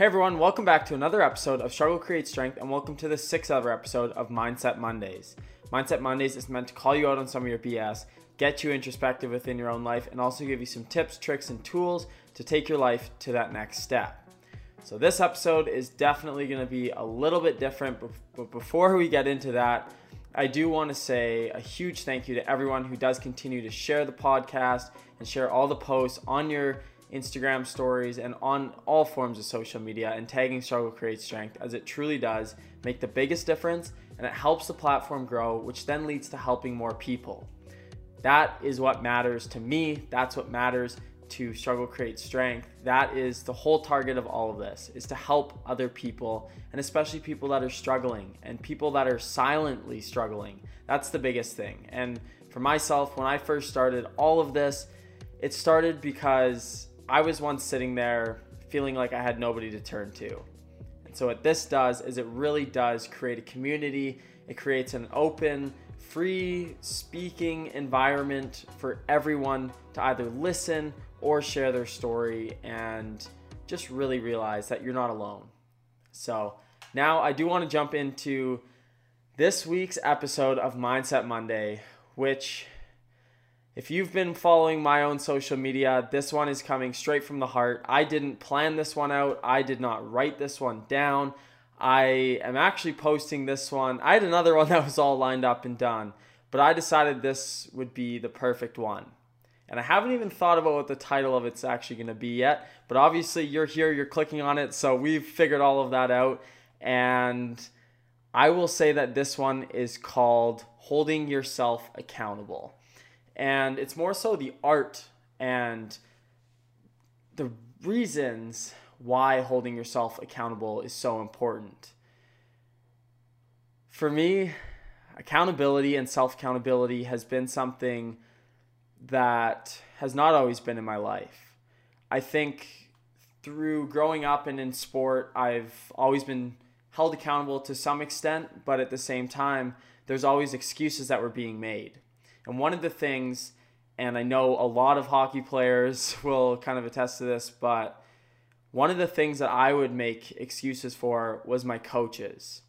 Hey everyone, welcome back to another episode of Struggle Creates Strength, and welcome to the sixth ever episode of Mindset Mondays. Mindset Mondays is meant to call you out on some of your BS, get you introspective within your own life, and also give you some tips, tricks, and tools to take your life to that next step. So, this episode is definitely going to be a little bit different, but before we get into that, I do want to say a huge thank you to everyone who does continue to share the podcast and share all the posts on your Instagram stories, and on all forms of social media. And tagging Struggle Creates Strength, as it truly does make the biggest difference and it helps the platform grow, which then leads to helping more people. That is what matters to me. That's what matters to Struggle Creates Strength. That is the whole target of all of this is to help other people and especially people that are struggling and people that are silently struggling. That's the biggest thing. And for myself, when I first started all of this, it started because I was once sitting there feeling like I had nobody to turn to. And so, what this does is it really does create a community, it creates an open, free speaking environment for everyone to either listen or share their story and just really realize that you're not alone. So, now I do want to jump into this week's episode of Mindset Monday, which if you've been following my own social media, this one is coming straight from the heart. I didn't plan this one out, I did not write this one down. I am actually posting this one. I had another one that was all lined up and done, but I decided this would be the perfect one. And I haven't even thought about what the title of it's actually going to be yet, but obviously you're here, you're clicking on it, so we've figured all of that out. And I will say that this one is called Holding Yourself Accountable and it's more so the art and the reasons why holding yourself accountable is so important. For me, accountability and self accountability has been something that has not always been in my life. I think through growing up and in sport, I've always been held accountable to some extent, but at the same time, there's always excuses that were being made. And one of the things, and I know a lot of hockey players will kind of attest to this, but one of the things that I would make excuses for was my coaches.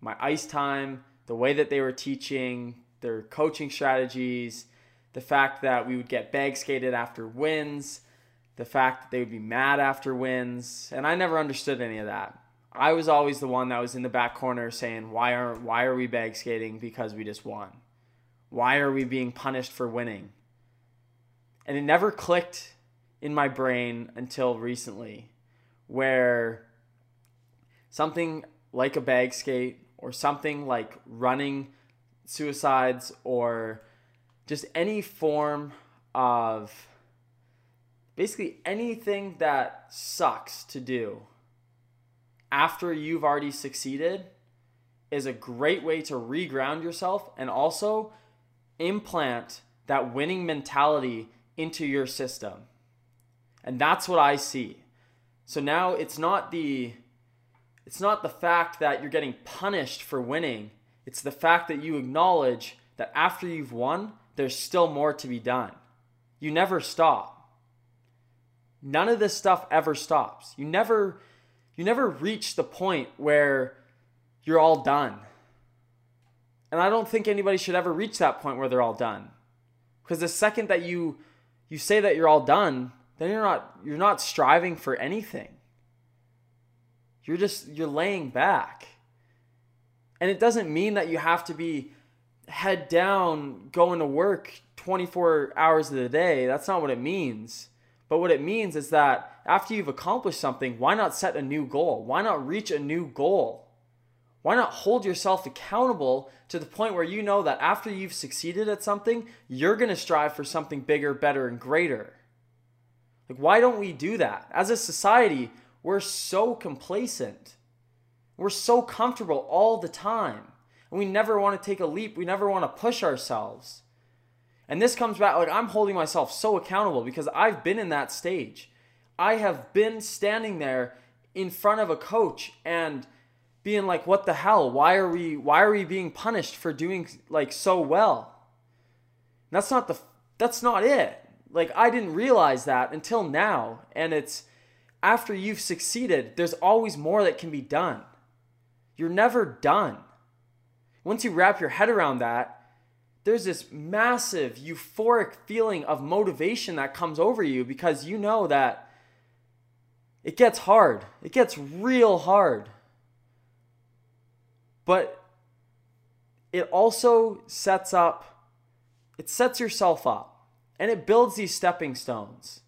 My ice time, the way that they were teaching, their coaching strategies, the fact that we would get bag skated after wins, the fact that they would be mad after wins, and I never understood any of that. I was always the one that was in the back corner saying, "Why aren't why are we bag skating because we just won?" Why are we being punished for winning? And it never clicked in my brain until recently, where something like a bag skate or something like running suicides or just any form of basically anything that sucks to do after you've already succeeded is a great way to reground yourself and also implant that winning mentality into your system. And that's what I see. So now it's not the it's not the fact that you're getting punished for winning. It's the fact that you acknowledge that after you've won, there's still more to be done. You never stop. None of this stuff ever stops. You never you never reach the point where you're all done. And I don't think anybody should ever reach that point where they're all done. Because the second that you you say that you're all done, then you're not you're not striving for anything. You're just you're laying back. And it doesn't mean that you have to be head down going to work 24 hours of the day. That's not what it means. But what it means is that after you've accomplished something, why not set a new goal? Why not reach a new goal? Why not hold yourself accountable to the point where you know that after you've succeeded at something, you're going to strive for something bigger, better, and greater? Like, why don't we do that? As a society, we're so complacent. We're so comfortable all the time. And we never want to take a leap. We never want to push ourselves. And this comes back, like, I'm holding myself so accountable because I've been in that stage. I have been standing there in front of a coach and being like what the hell why are we why are we being punished for doing like so well that's not the that's not it like i didn't realize that until now and it's after you've succeeded, there's always more that can be done. You're never done. Once you wrap your head around that, there's this massive euphoric feeling of motivation that comes over you because you know that it gets hard. It gets real hard. But it also sets up, it sets yourself up and it builds these stepping stones.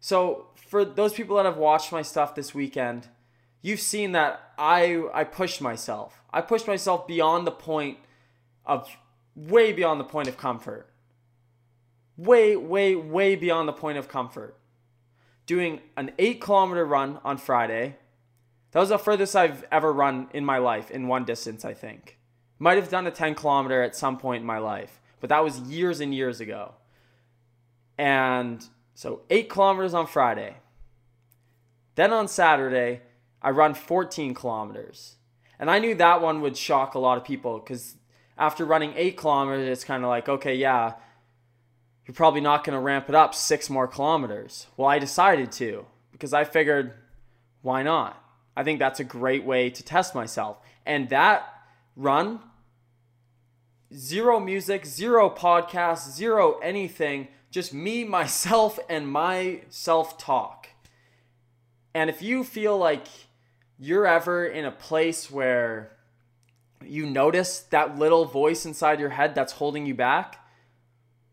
So, for those people that have watched my stuff this weekend, you've seen that I I pushed myself. I pushed myself beyond the point of way beyond the point of comfort. Way, way, way beyond the point of comfort. Doing an eight kilometer run on Friday. That was the furthest I've ever run in my life in one distance, I think. Might have done a 10 kilometer at some point in my life, but that was years and years ago. And so eight kilometers on Friday. Then on Saturday, I run 14 kilometers. And I knew that one would shock a lot of people because after running eight kilometers, it's kind of like, okay, yeah, you're probably not going to ramp it up six more kilometers. Well, I decided to because I figured, why not? I think that's a great way to test myself. And that run, zero music, zero podcast, zero anything, just me, myself, and my self talk. And if you feel like you're ever in a place where you notice that little voice inside your head that's holding you back,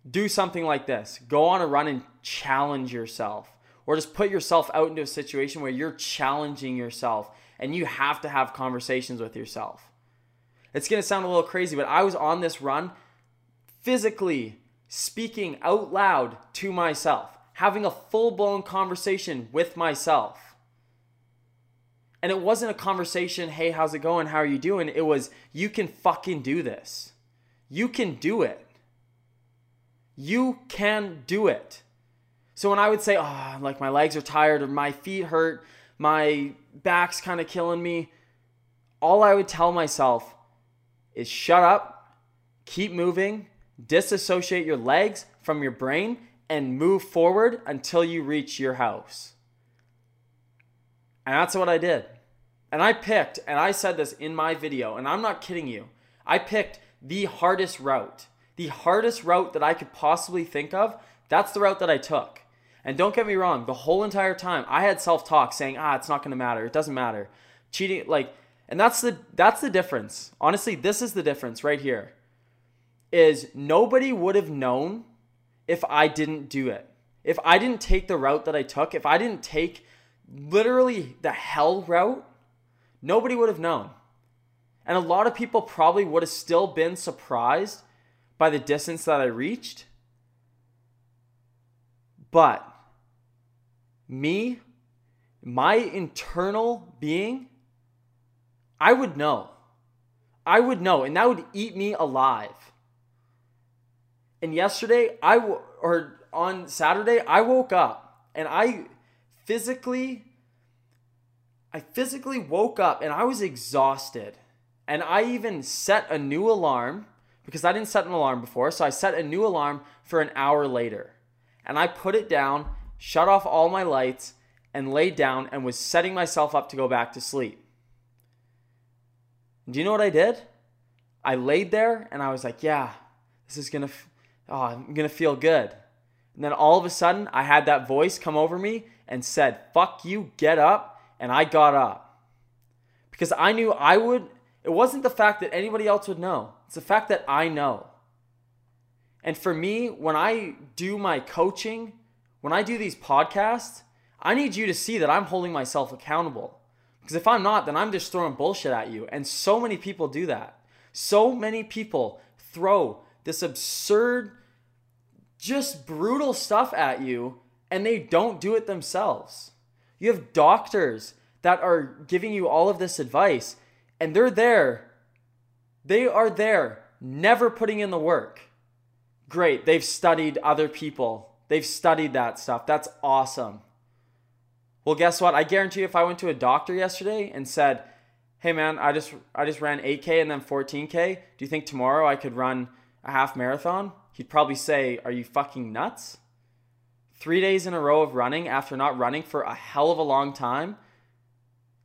do something like this. Go on a run and challenge yourself. Or just put yourself out into a situation where you're challenging yourself and you have to have conversations with yourself. It's gonna sound a little crazy, but I was on this run physically speaking out loud to myself, having a full blown conversation with myself. And it wasn't a conversation, hey, how's it going? How are you doing? It was, you can fucking do this. You can do it. You can do it. So when I would say, oh, like my legs are tired or my feet hurt, my back's kind of killing me, all I would tell myself is shut up, keep moving, disassociate your legs from your brain, and move forward until you reach your house. And that's what I did. And I picked, and I said this in my video, and I'm not kidding you. I picked the hardest route. The hardest route that I could possibly think of, that's the route that I took. And don't get me wrong, the whole entire time I had self-talk saying, "Ah, it's not going to matter. It doesn't matter." Cheating like and that's the that's the difference. Honestly, this is the difference right here. Is nobody would have known if I didn't do it. If I didn't take the route that I took, if I didn't take literally the hell route, Nobody would have known. And a lot of people probably would have still been surprised by the distance that I reached. But me, my internal being, I would know. I would know, and that would eat me alive. And yesterday, I w- or on Saturday, I woke up and I physically I physically woke up and I was exhausted. And I even set a new alarm because I didn't set an alarm before. So I set a new alarm for an hour later. And I put it down, shut off all my lights, and laid down and was setting myself up to go back to sleep. Do you know what I did? I laid there and I was like, yeah, this is gonna, oh, I'm gonna feel good. And then all of a sudden, I had that voice come over me and said, fuck you, get up and I got up because I knew I would. It wasn't the fact that anybody else would know, it's the fact that I know. And for me, when I do my coaching, when I do these podcasts, I need you to see that I'm holding myself accountable. Because if I'm not, then I'm just throwing bullshit at you. And so many people do that. So many people throw this absurd, just brutal stuff at you, and they don't do it themselves. You have doctors that are giving you all of this advice, and they're there. They are there, never putting in the work. Great, they've studied other people, they've studied that stuff. That's awesome. Well, guess what? I guarantee you if I went to a doctor yesterday and said, "Hey man, I just I just ran 8k and then 14k. Do you think tomorrow I could run a half marathon?" He'd probably say, "Are you fucking nuts?" three days in a row of running after not running for a hell of a long time,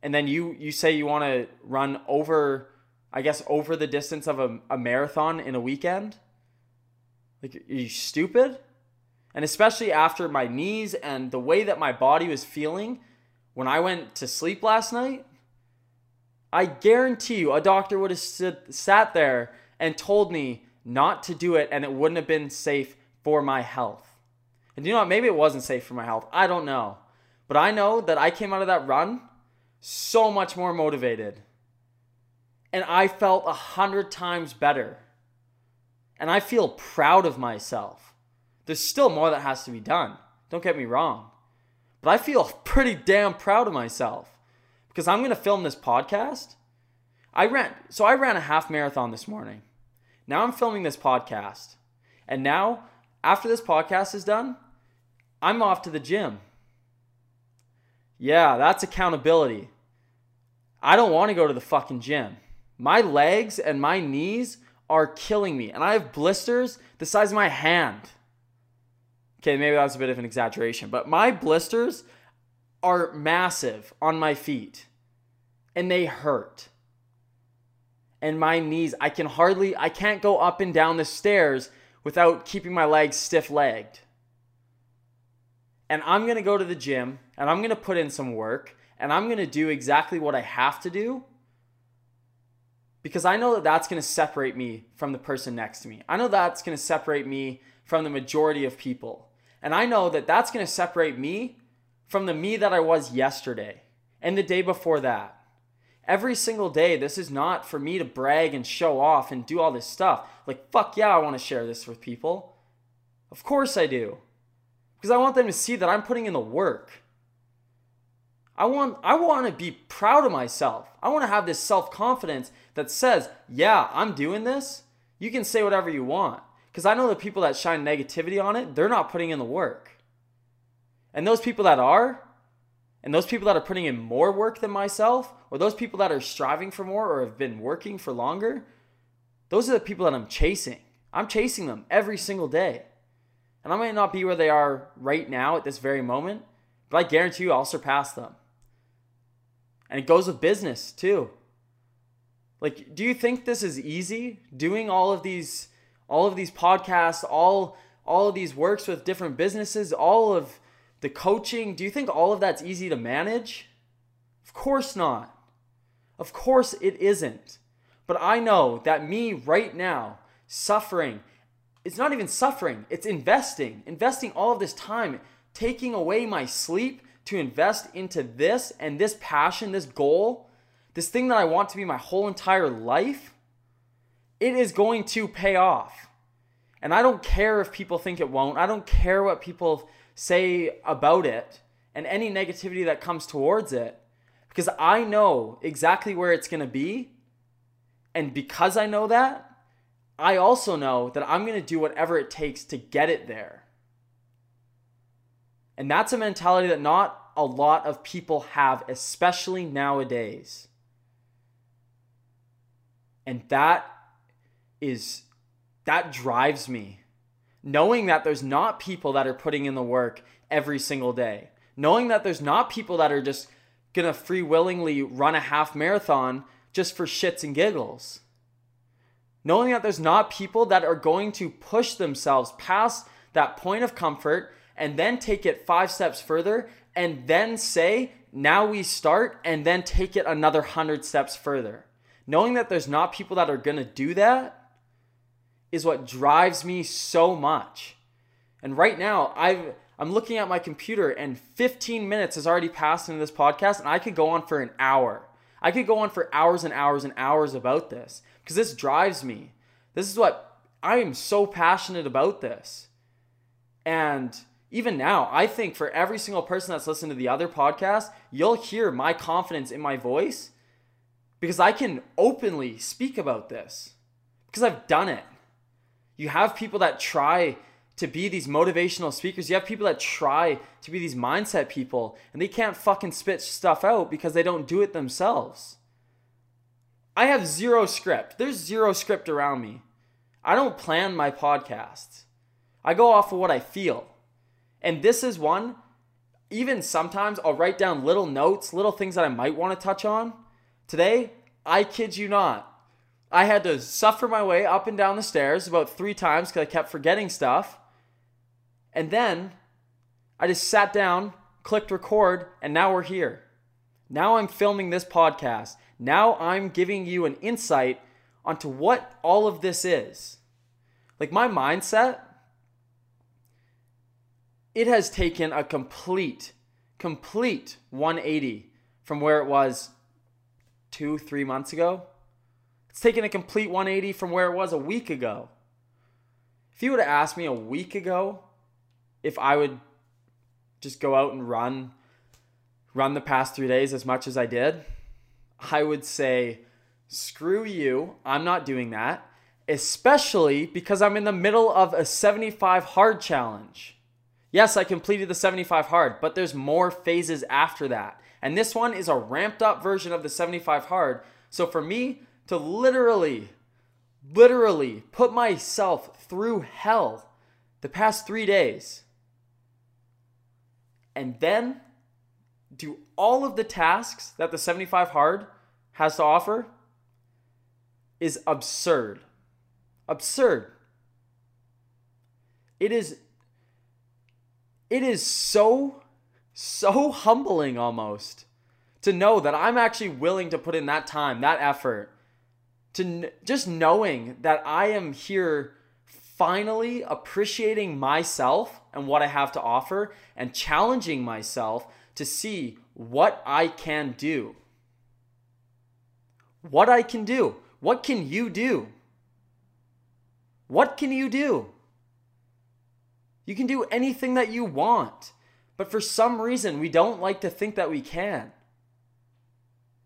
and then you you say you want to run over, I guess over the distance of a, a marathon in a weekend. Like, are you stupid? And especially after my knees and the way that my body was feeling when I went to sleep last night, I guarantee you a doctor would have sit, sat there and told me not to do it and it wouldn't have been safe for my health. And you know what? Maybe it wasn't safe for my health. I don't know. But I know that I came out of that run so much more motivated. And I felt a hundred times better. And I feel proud of myself. There's still more that has to be done. Don't get me wrong. But I feel pretty damn proud of myself because I'm going to film this podcast. I ran, so I ran a half marathon this morning. Now I'm filming this podcast. And now, after this podcast is done, I'm off to the gym. Yeah, that's accountability. I don't want to go to the fucking gym. My legs and my knees are killing me, and I have blisters the size of my hand. Okay, maybe that was a bit of an exaggeration, but my blisters are massive on my feet and they hurt. And my knees, I can hardly, I can't go up and down the stairs without keeping my legs stiff legged. And I'm gonna go to the gym and I'm gonna put in some work and I'm gonna do exactly what I have to do because I know that that's gonna separate me from the person next to me. I know that's gonna separate me from the majority of people. And I know that that's going to separate me from the me that I was yesterday and the day before that. Every single day, this is not for me to brag and show off and do all this stuff. Like, fuck yeah, I want to share this with people. Of course I do. Because I want them to see that I'm putting in the work. I want I want to be proud of myself. I want to have this self-confidence that says, "Yeah, I'm doing this." You can say whatever you want. Because I know the people that shine negativity on it, they're not putting in the work. And those people that are, and those people that are putting in more work than myself, or those people that are striving for more or have been working for longer, those are the people that I'm chasing. I'm chasing them every single day. And I might not be where they are right now at this very moment, but I guarantee you I'll surpass them. And it goes with business too. Like, do you think this is easy? Doing all of these all of these podcasts, all all of these works with different businesses, all of the coaching, do you think all of that's easy to manage? Of course not. Of course it isn't. But I know that me right now, suffering, it's not even suffering, it's investing. Investing all of this time, taking away my sleep to invest into this and this passion, this goal, this thing that I want to be my whole entire life it is going to pay off. And I don't care if people think it won't. I don't care what people say about it and any negativity that comes towards it because I know exactly where it's going to be. And because I know that, I also know that I'm going to do whatever it takes to get it there. And that's a mentality that not a lot of people have, especially nowadays. And that is that drives me. Knowing that there's not people that are putting in the work every single day. Knowing that there's not people that are just gonna free willingly run a half marathon just for shits and giggles. Knowing that there's not people that are going to push themselves past that point of comfort and then take it five steps further and then say, now we start, and then take it another hundred steps further. Knowing that there's not people that are gonna do that is what drives me so much. And right now, I've I'm looking at my computer and 15 minutes has already passed into this podcast and I could go on for an hour. I could go on for hours and hours and hours about this because this drives me. This is what I am so passionate about this. And even now, I think for every single person that's listened to the other podcast, you'll hear my confidence in my voice because I can openly speak about this because I've done it. You have people that try to be these motivational speakers. You have people that try to be these mindset people and they can't fucking spit stuff out because they don't do it themselves. I have zero script. There's zero script around me. I don't plan my podcasts. I go off of what I feel. And this is one, even sometimes I'll write down little notes, little things that I might want to touch on. Today, I kid you not, I had to suffer my way up and down the stairs about three times because I kept forgetting stuff. And then I just sat down, clicked record, and now we're here. Now I'm filming this podcast. Now I'm giving you an insight onto what all of this is. Like my mindset, it has taken a complete, complete 180 from where it was two, three months ago it's taken a complete 180 from where it was a week ago. If you would have asked me a week ago if I would just go out and run run the past 3 days as much as I did, I would say screw you, I'm not doing that, especially because I'm in the middle of a 75 hard challenge. Yes, I completed the 75 hard, but there's more phases after that. And this one is a ramped up version of the 75 hard. So for me, to literally, literally put myself through hell the past three days and then do all of the tasks that the 75 hard has to offer is absurd. Absurd. It is it is so so humbling almost to know that I'm actually willing to put in that time, that effort to just knowing that I am here finally appreciating myself and what I have to offer and challenging myself to see what I can do. What I can do. What can you do? What can you do? You can do anything that you want, but for some reason, we don't like to think that we can.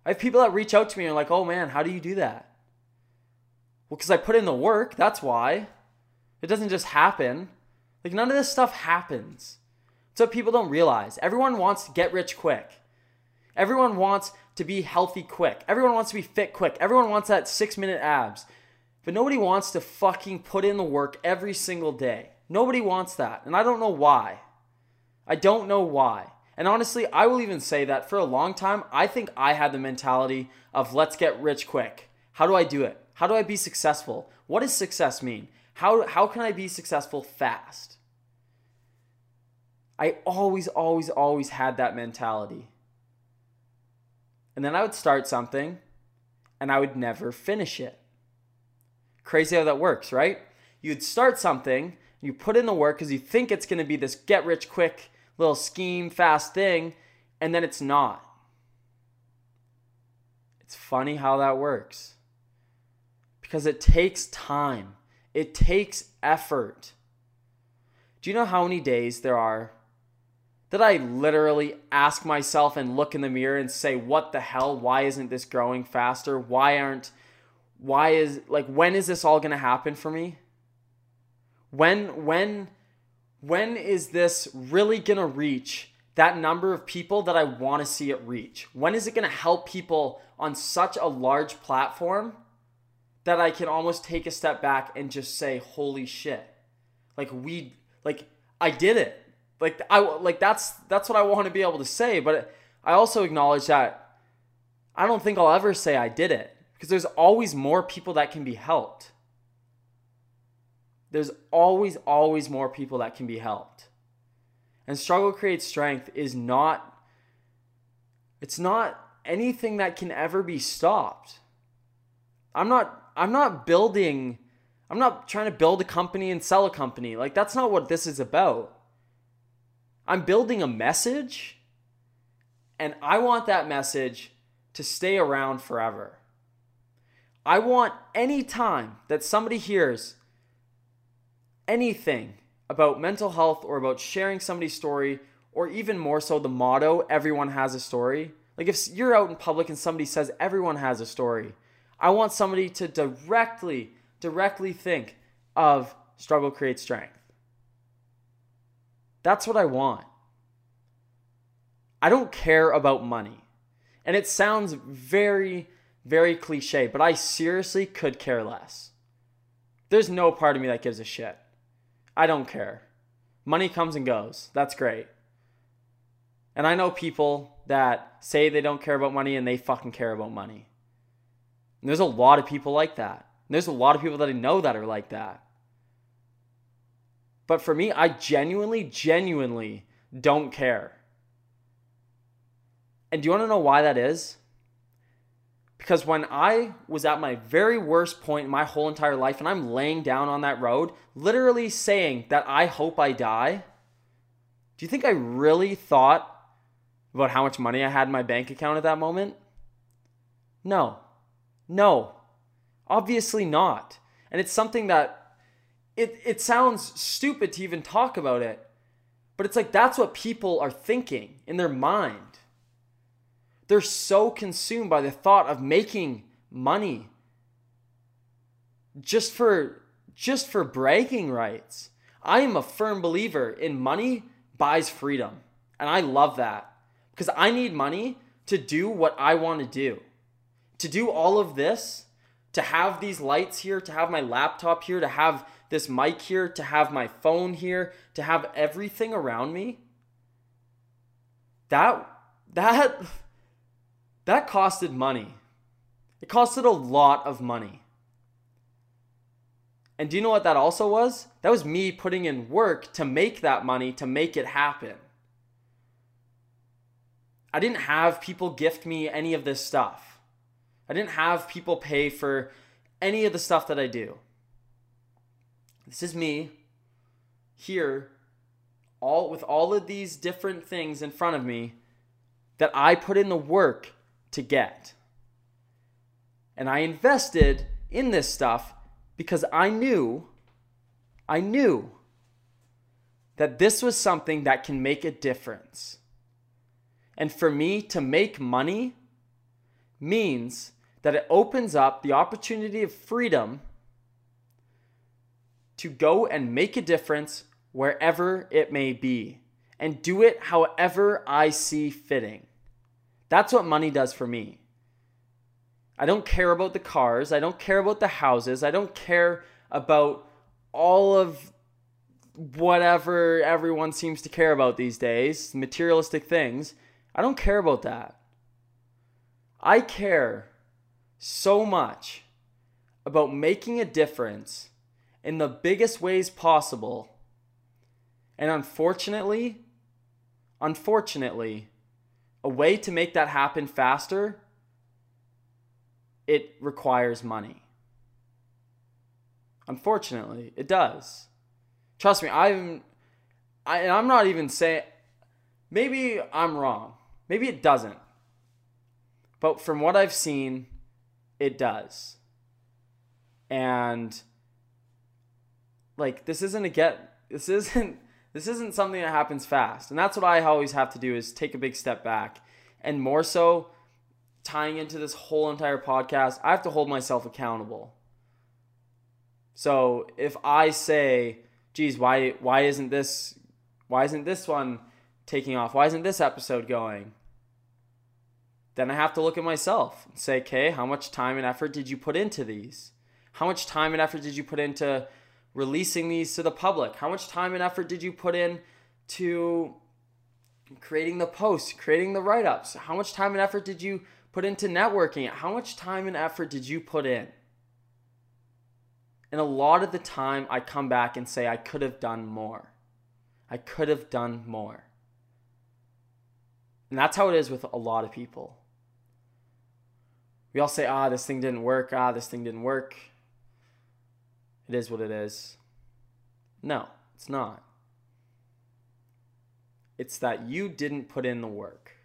I have people that reach out to me and are like, oh man, how do you do that? Well, because I put in the work, that's why. It doesn't just happen. Like, none of this stuff happens. It's what people don't realize. Everyone wants to get rich quick. Everyone wants to be healthy quick. Everyone wants to be fit quick. Everyone wants that six minute abs. But nobody wants to fucking put in the work every single day. Nobody wants that. And I don't know why. I don't know why. And honestly, I will even say that for a long time, I think I had the mentality of let's get rich quick. How do I do it? How do I be successful? What does success mean? How, how can I be successful fast? I always, always, always had that mentality. And then I would start something and I would never finish it. Crazy how that works, right? You'd start something, you put in the work because you think it's going to be this get rich quick little scheme, fast thing, and then it's not. It's funny how that works because it takes time, it takes effort. Do you know how many days there are that I literally ask myself and look in the mirror and say, What the hell? Why isn't this growing faster? Why aren't, why is, like, when is this all gonna happen for me? When, when, when is this really gonna reach that number of people that I wanna see it reach? When is it gonna help people on such a large platform that I can almost take a step back and just say, "Holy shit!" Like we, like I did it. Like I, like that's that's what I want to be able to say. But I also acknowledge that I don't think I'll ever say I did it because there's always more people that can be helped. There's always, always more people that can be helped. And struggle creates strength is not, it's not anything that can ever be stopped. I'm not I'm not building I'm not trying to build a company and sell a company. Like that's not what this is about. I'm building a message and I want that message to stay around forever. I want any time that somebody hears anything about mental health or about sharing somebody's story or even more so the motto everyone has a story. Like if you're out in public and somebody says everyone has a story, I want somebody to directly, directly think of struggle creates strength. That's what I want. I don't care about money. And it sounds very, very cliche, but I seriously could care less. There's no part of me that gives a shit. I don't care. Money comes and goes. That's great. And I know people that say they don't care about money and they fucking care about money. And there's a lot of people like that. And there's a lot of people that I know that are like that. But for me, I genuinely, genuinely don't care. And do you want to know why that is? Because when I was at my very worst point in my whole entire life and I'm laying down on that road, literally saying that I hope I die, do you think I really thought about how much money I had in my bank account at that moment? No. No. Obviously not. And it's something that it, it sounds stupid to even talk about it, but it's like that's what people are thinking in their mind. They're so consumed by the thought of making money just for just for bragging rights. I am a firm believer in money buys freedom. And I love that because I need money to do what I want to do. To do all of this, to have these lights here, to have my laptop here, to have this mic here, to have my phone here, to have everything around me. That that that costed money. It costed a lot of money. And do you know what that also was? That was me putting in work to make that money, to make it happen. I didn't have people gift me any of this stuff. I didn't have people pay for any of the stuff that I do. This is me here all with all of these different things in front of me that I put in the work to get. And I invested in this stuff because I knew, I knew that this was something that can make a difference. And for me to make money means that it opens up the opportunity of freedom to go and make a difference wherever it may be and do it however I see fitting. That's what money does for me. I don't care about the cars. I don't care about the houses. I don't care about all of whatever everyone seems to care about these days, materialistic things. I don't care about that. I care so much about making a difference in the biggest ways possible. And unfortunately, unfortunately, a way to make that happen faster, it requires money. Unfortunately, it does. Trust me, I'm I, and I'm not even saying maybe I'm wrong. Maybe it doesn't. But from what I've seen, it does. And like this isn't a get this isn't this isn't something that happens fast. And that's what I always have to do is take a big step back. And more so tying into this whole entire podcast, I have to hold myself accountable. So if I say, geez, why why isn't this why isn't this one taking off? Why isn't this episode going? Then I have to look at myself and say, okay, how much time and effort did you put into these? How much time and effort did you put into releasing these to the public? How much time and effort did you put in to creating the posts, creating the write ups? How much time and effort did you put into networking? How much time and effort did you put in? And a lot of the time, I come back and say, I could have done more. I could have done more. And that's how it is with a lot of people. We all say, ah, this thing didn't work. Ah, this thing didn't work. It is what it is. No, it's not. It's that you didn't put in the work.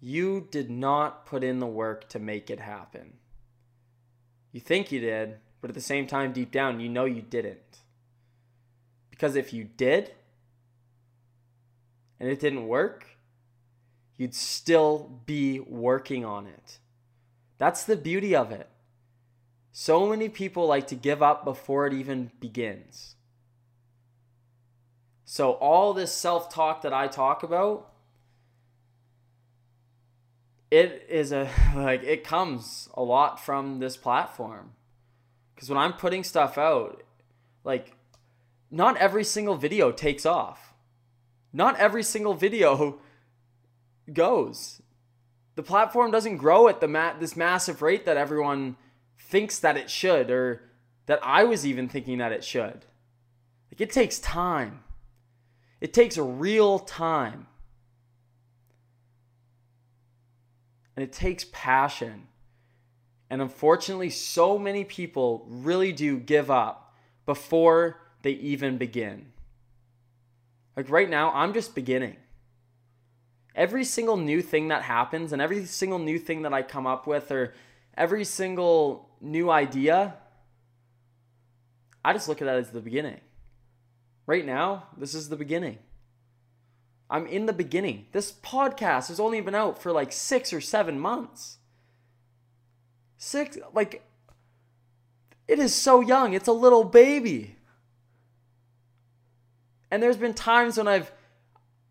You did not put in the work to make it happen. You think you did, but at the same time, deep down, you know you didn't. Because if you did, and it didn't work, you'd still be working on it. That's the beauty of it. So many people like to give up before it even begins. So, all this self talk that I talk about, it is a like it comes a lot from this platform. Because when I'm putting stuff out, like not every single video takes off. Not every single video goes. The platform doesn't grow at the ma- this massive rate that everyone thinks that it should or that I was even thinking that it should. Like it takes time. It takes real time. And it takes passion. And unfortunately, so many people really do give up before they even begin. Like right now, I'm just beginning. Every single new thing that happens and every single new thing that I come up with or every single new idea, I just look at that as the beginning. Right now, this is the beginning. I'm in the beginning. This podcast has only been out for like six or seven months. Six, like, it is so young. It's a little baby. And there's been times when I've,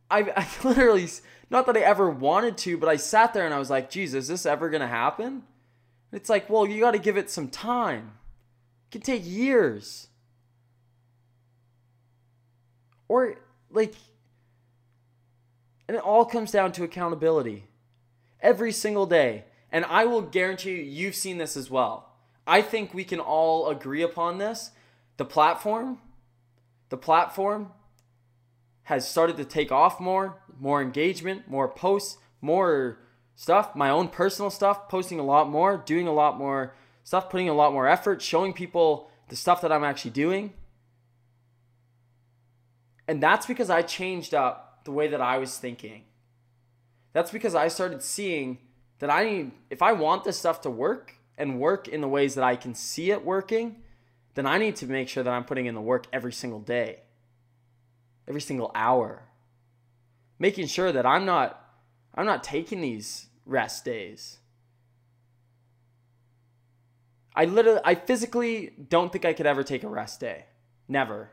I've, I've literally, not that I ever wanted to, but I sat there and I was like, Jesus, is this ever going to happen? It's like, well, you got to give it some time. It can take years. Or, like, and it all comes down to accountability. Every single day. And I will guarantee you, you've seen this as well. I think we can all agree upon this. The platform, the platform has started to take off more, more engagement, more posts, more stuff, my own personal stuff, posting a lot more, doing a lot more stuff, putting a lot more effort, showing people the stuff that I'm actually doing. And that's because I changed up the way that I was thinking. That's because I started seeing that I need, if I want this stuff to work and work in the ways that I can see it working, then I need to make sure that I'm putting in the work every single day, every single hour, making sure that I'm not, I'm not taking these rest days. I literally, I physically don't think I could ever take a rest day. Never.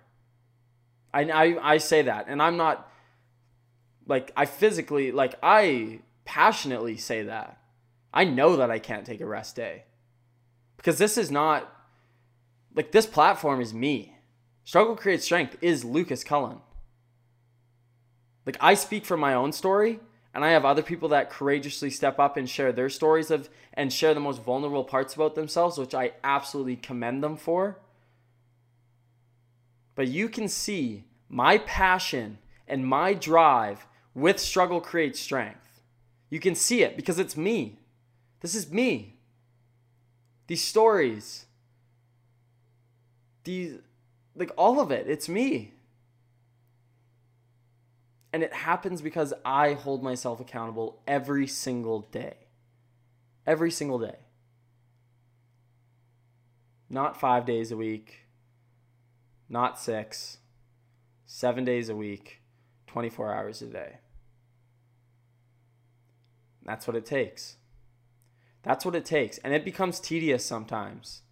I, I, I say that, and I'm not like I physically like I passionately say that. I know that I can't take a rest day. Because this is not like this platform is me. Struggle creates strength is Lucas Cullen. Like I speak from my own story and I have other people that courageously step up and share their stories of and share the most vulnerable parts about themselves, which I absolutely commend them for. But you can see my passion and my drive with struggle creates strength. You can see it because it's me. This is me. These stories, these, like all of it, it's me. And it happens because I hold myself accountable every single day. Every single day. Not five days a week, not six, seven days a week, 24 hours a day. That's what it takes. That's what it takes. And it becomes tedious sometimes.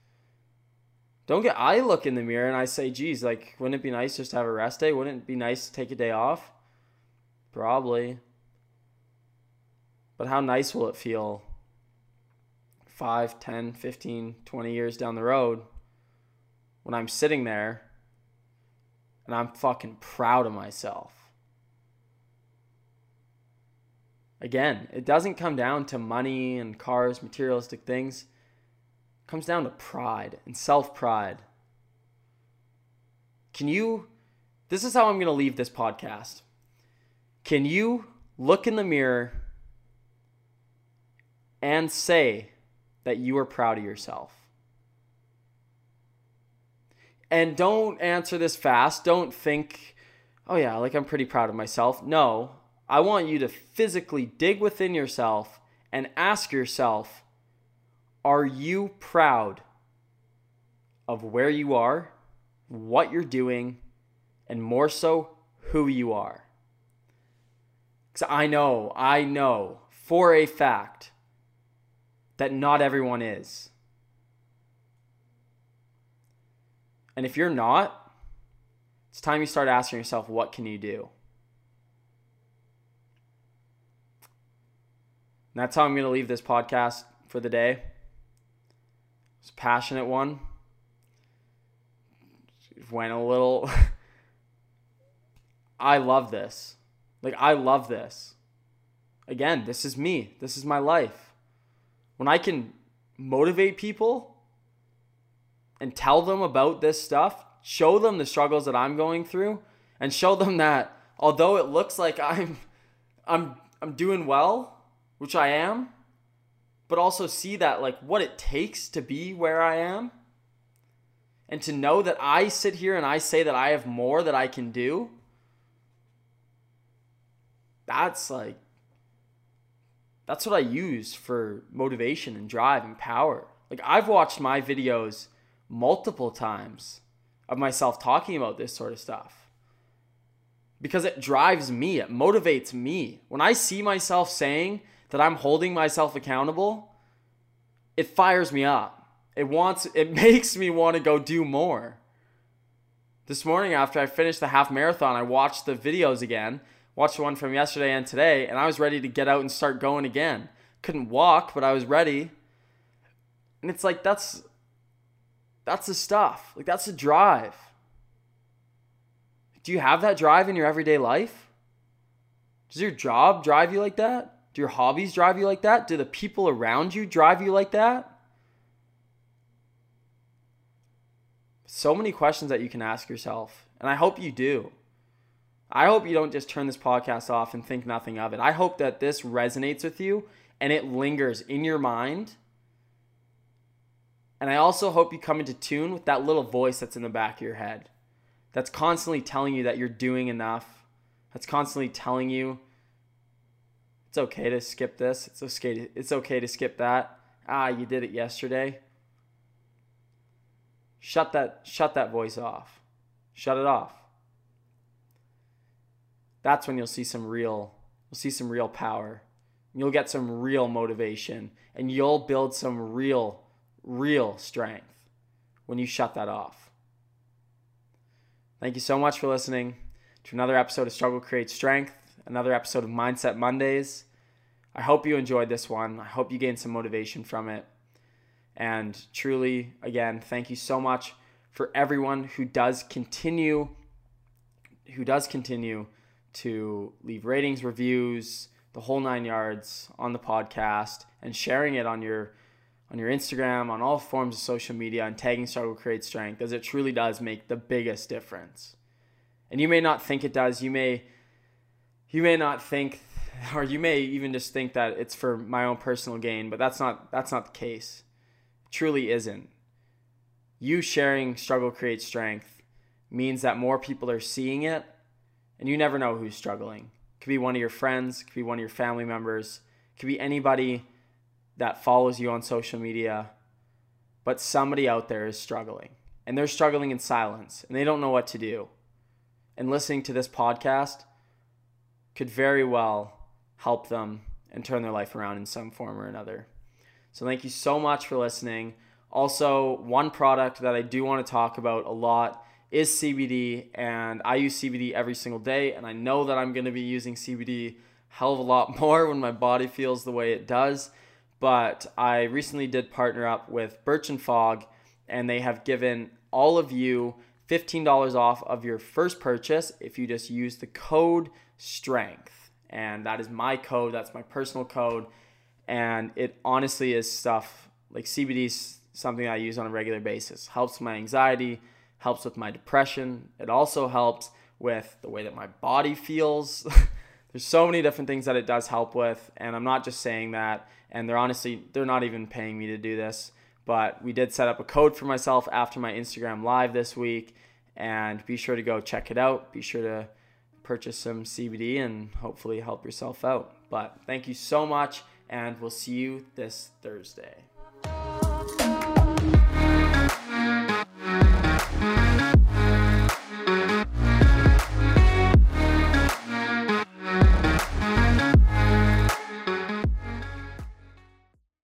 Don't get, I look in the mirror and I say, geez, like, wouldn't it be nice just to have a rest day? Wouldn't it be nice to take a day off? Probably. But how nice will it feel 5, 10, 15, 20 years down the road when I'm sitting there and I'm fucking proud of myself? Again, it doesn't come down to money and cars, materialistic things. It comes down to pride and self pride. Can you, this is how I'm going to leave this podcast. Can you look in the mirror and say that you are proud of yourself? And don't answer this fast. Don't think, oh yeah, like I'm pretty proud of myself. No, I want you to physically dig within yourself and ask yourself Are you proud of where you are, what you're doing, and more so, who you are? Because I know, I know for a fact that not everyone is. And if you're not, it's time you start asking yourself, what can you do? And that's how I'm going to leave this podcast for the day. It's a passionate one. Went a little I love this. Like, I love this. Again, this is me. This is my life. When I can motivate people and tell them about this stuff, show them the struggles that I'm going through, and show them that although it looks like I'm I'm I'm doing well, which I am, but also see that like what it takes to be where I am and to know that I sit here and I say that I have more that I can do, that's like, that's what I use for motivation and drive and power. Like, I've watched my videos multiple times of myself talking about this sort of stuff because it drives me, it motivates me. When I see myself saying that I'm holding myself accountable, it fires me up. It wants it makes me want to go do more. This morning after I finished the half marathon, I watched the videos again, watched the one from yesterday and today, and I was ready to get out and start going again. Couldn't walk, but I was ready. And it's like that's that's the stuff. Like that's the drive. Do you have that drive in your everyday life? Does your job drive you like that? Do your hobbies drive you like that? Do the people around you drive you like that? so many questions that you can ask yourself, and I hope you do. I hope you don't just turn this podcast off and think nothing of it. I hope that this resonates with you and it lingers in your mind. And I also hope you come into tune with that little voice that's in the back of your head that's constantly telling you that you're doing enough, that's constantly telling you it's okay to skip this, it's okay to, it's okay to skip that. Ah, you did it yesterday. Shut that shut that voice off. Shut it off. That's when you'll see some real you'll see some real power. You'll get some real motivation and you'll build some real real strength when you shut that off. Thank you so much for listening to another episode of Struggle Creates Strength, another episode of Mindset Mondays. I hope you enjoyed this one. I hope you gained some motivation from it. And truly, again, thank you so much for everyone who does continue who does continue to leave ratings, reviews, the whole nine yards on the podcast and sharing it on your on your Instagram, on all forms of social media, and tagging Struggle Create Strength, as it truly does make the biggest difference. And you may not think it does. You may you may not think or you may even just think that it's for my own personal gain, but that's not that's not the case truly isn't. You sharing struggle creates strength means that more people are seeing it, and you never know who's struggling. It could be one of your friends, could be one of your family members, could be anybody that follows you on social media, but somebody out there is struggling. And they're struggling in silence, and they don't know what to do. And listening to this podcast could very well help them and turn their life around in some form or another. So thank you so much for listening. Also, one product that I do want to talk about a lot is CBD, and I use CBD every single day, and I know that I'm to be using CBD hell of a lot more when my body feels the way it does. But I recently did partner up with Birch and Fog, and they have given all of you $15 off of your first purchase if you just use the code STRENGTH. And that is my code, that's my personal code and it honestly is stuff like CBD is something I use on a regular basis. Helps my anxiety, helps with my depression. It also helps with the way that my body feels. There's so many different things that it does help with, and I'm not just saying that. And they're honestly, they're not even paying me to do this. But we did set up a code for myself after my Instagram live this week, and be sure to go check it out. Be sure to purchase some CBD and hopefully help yourself out. But thank you so much and we'll see you this Thursday.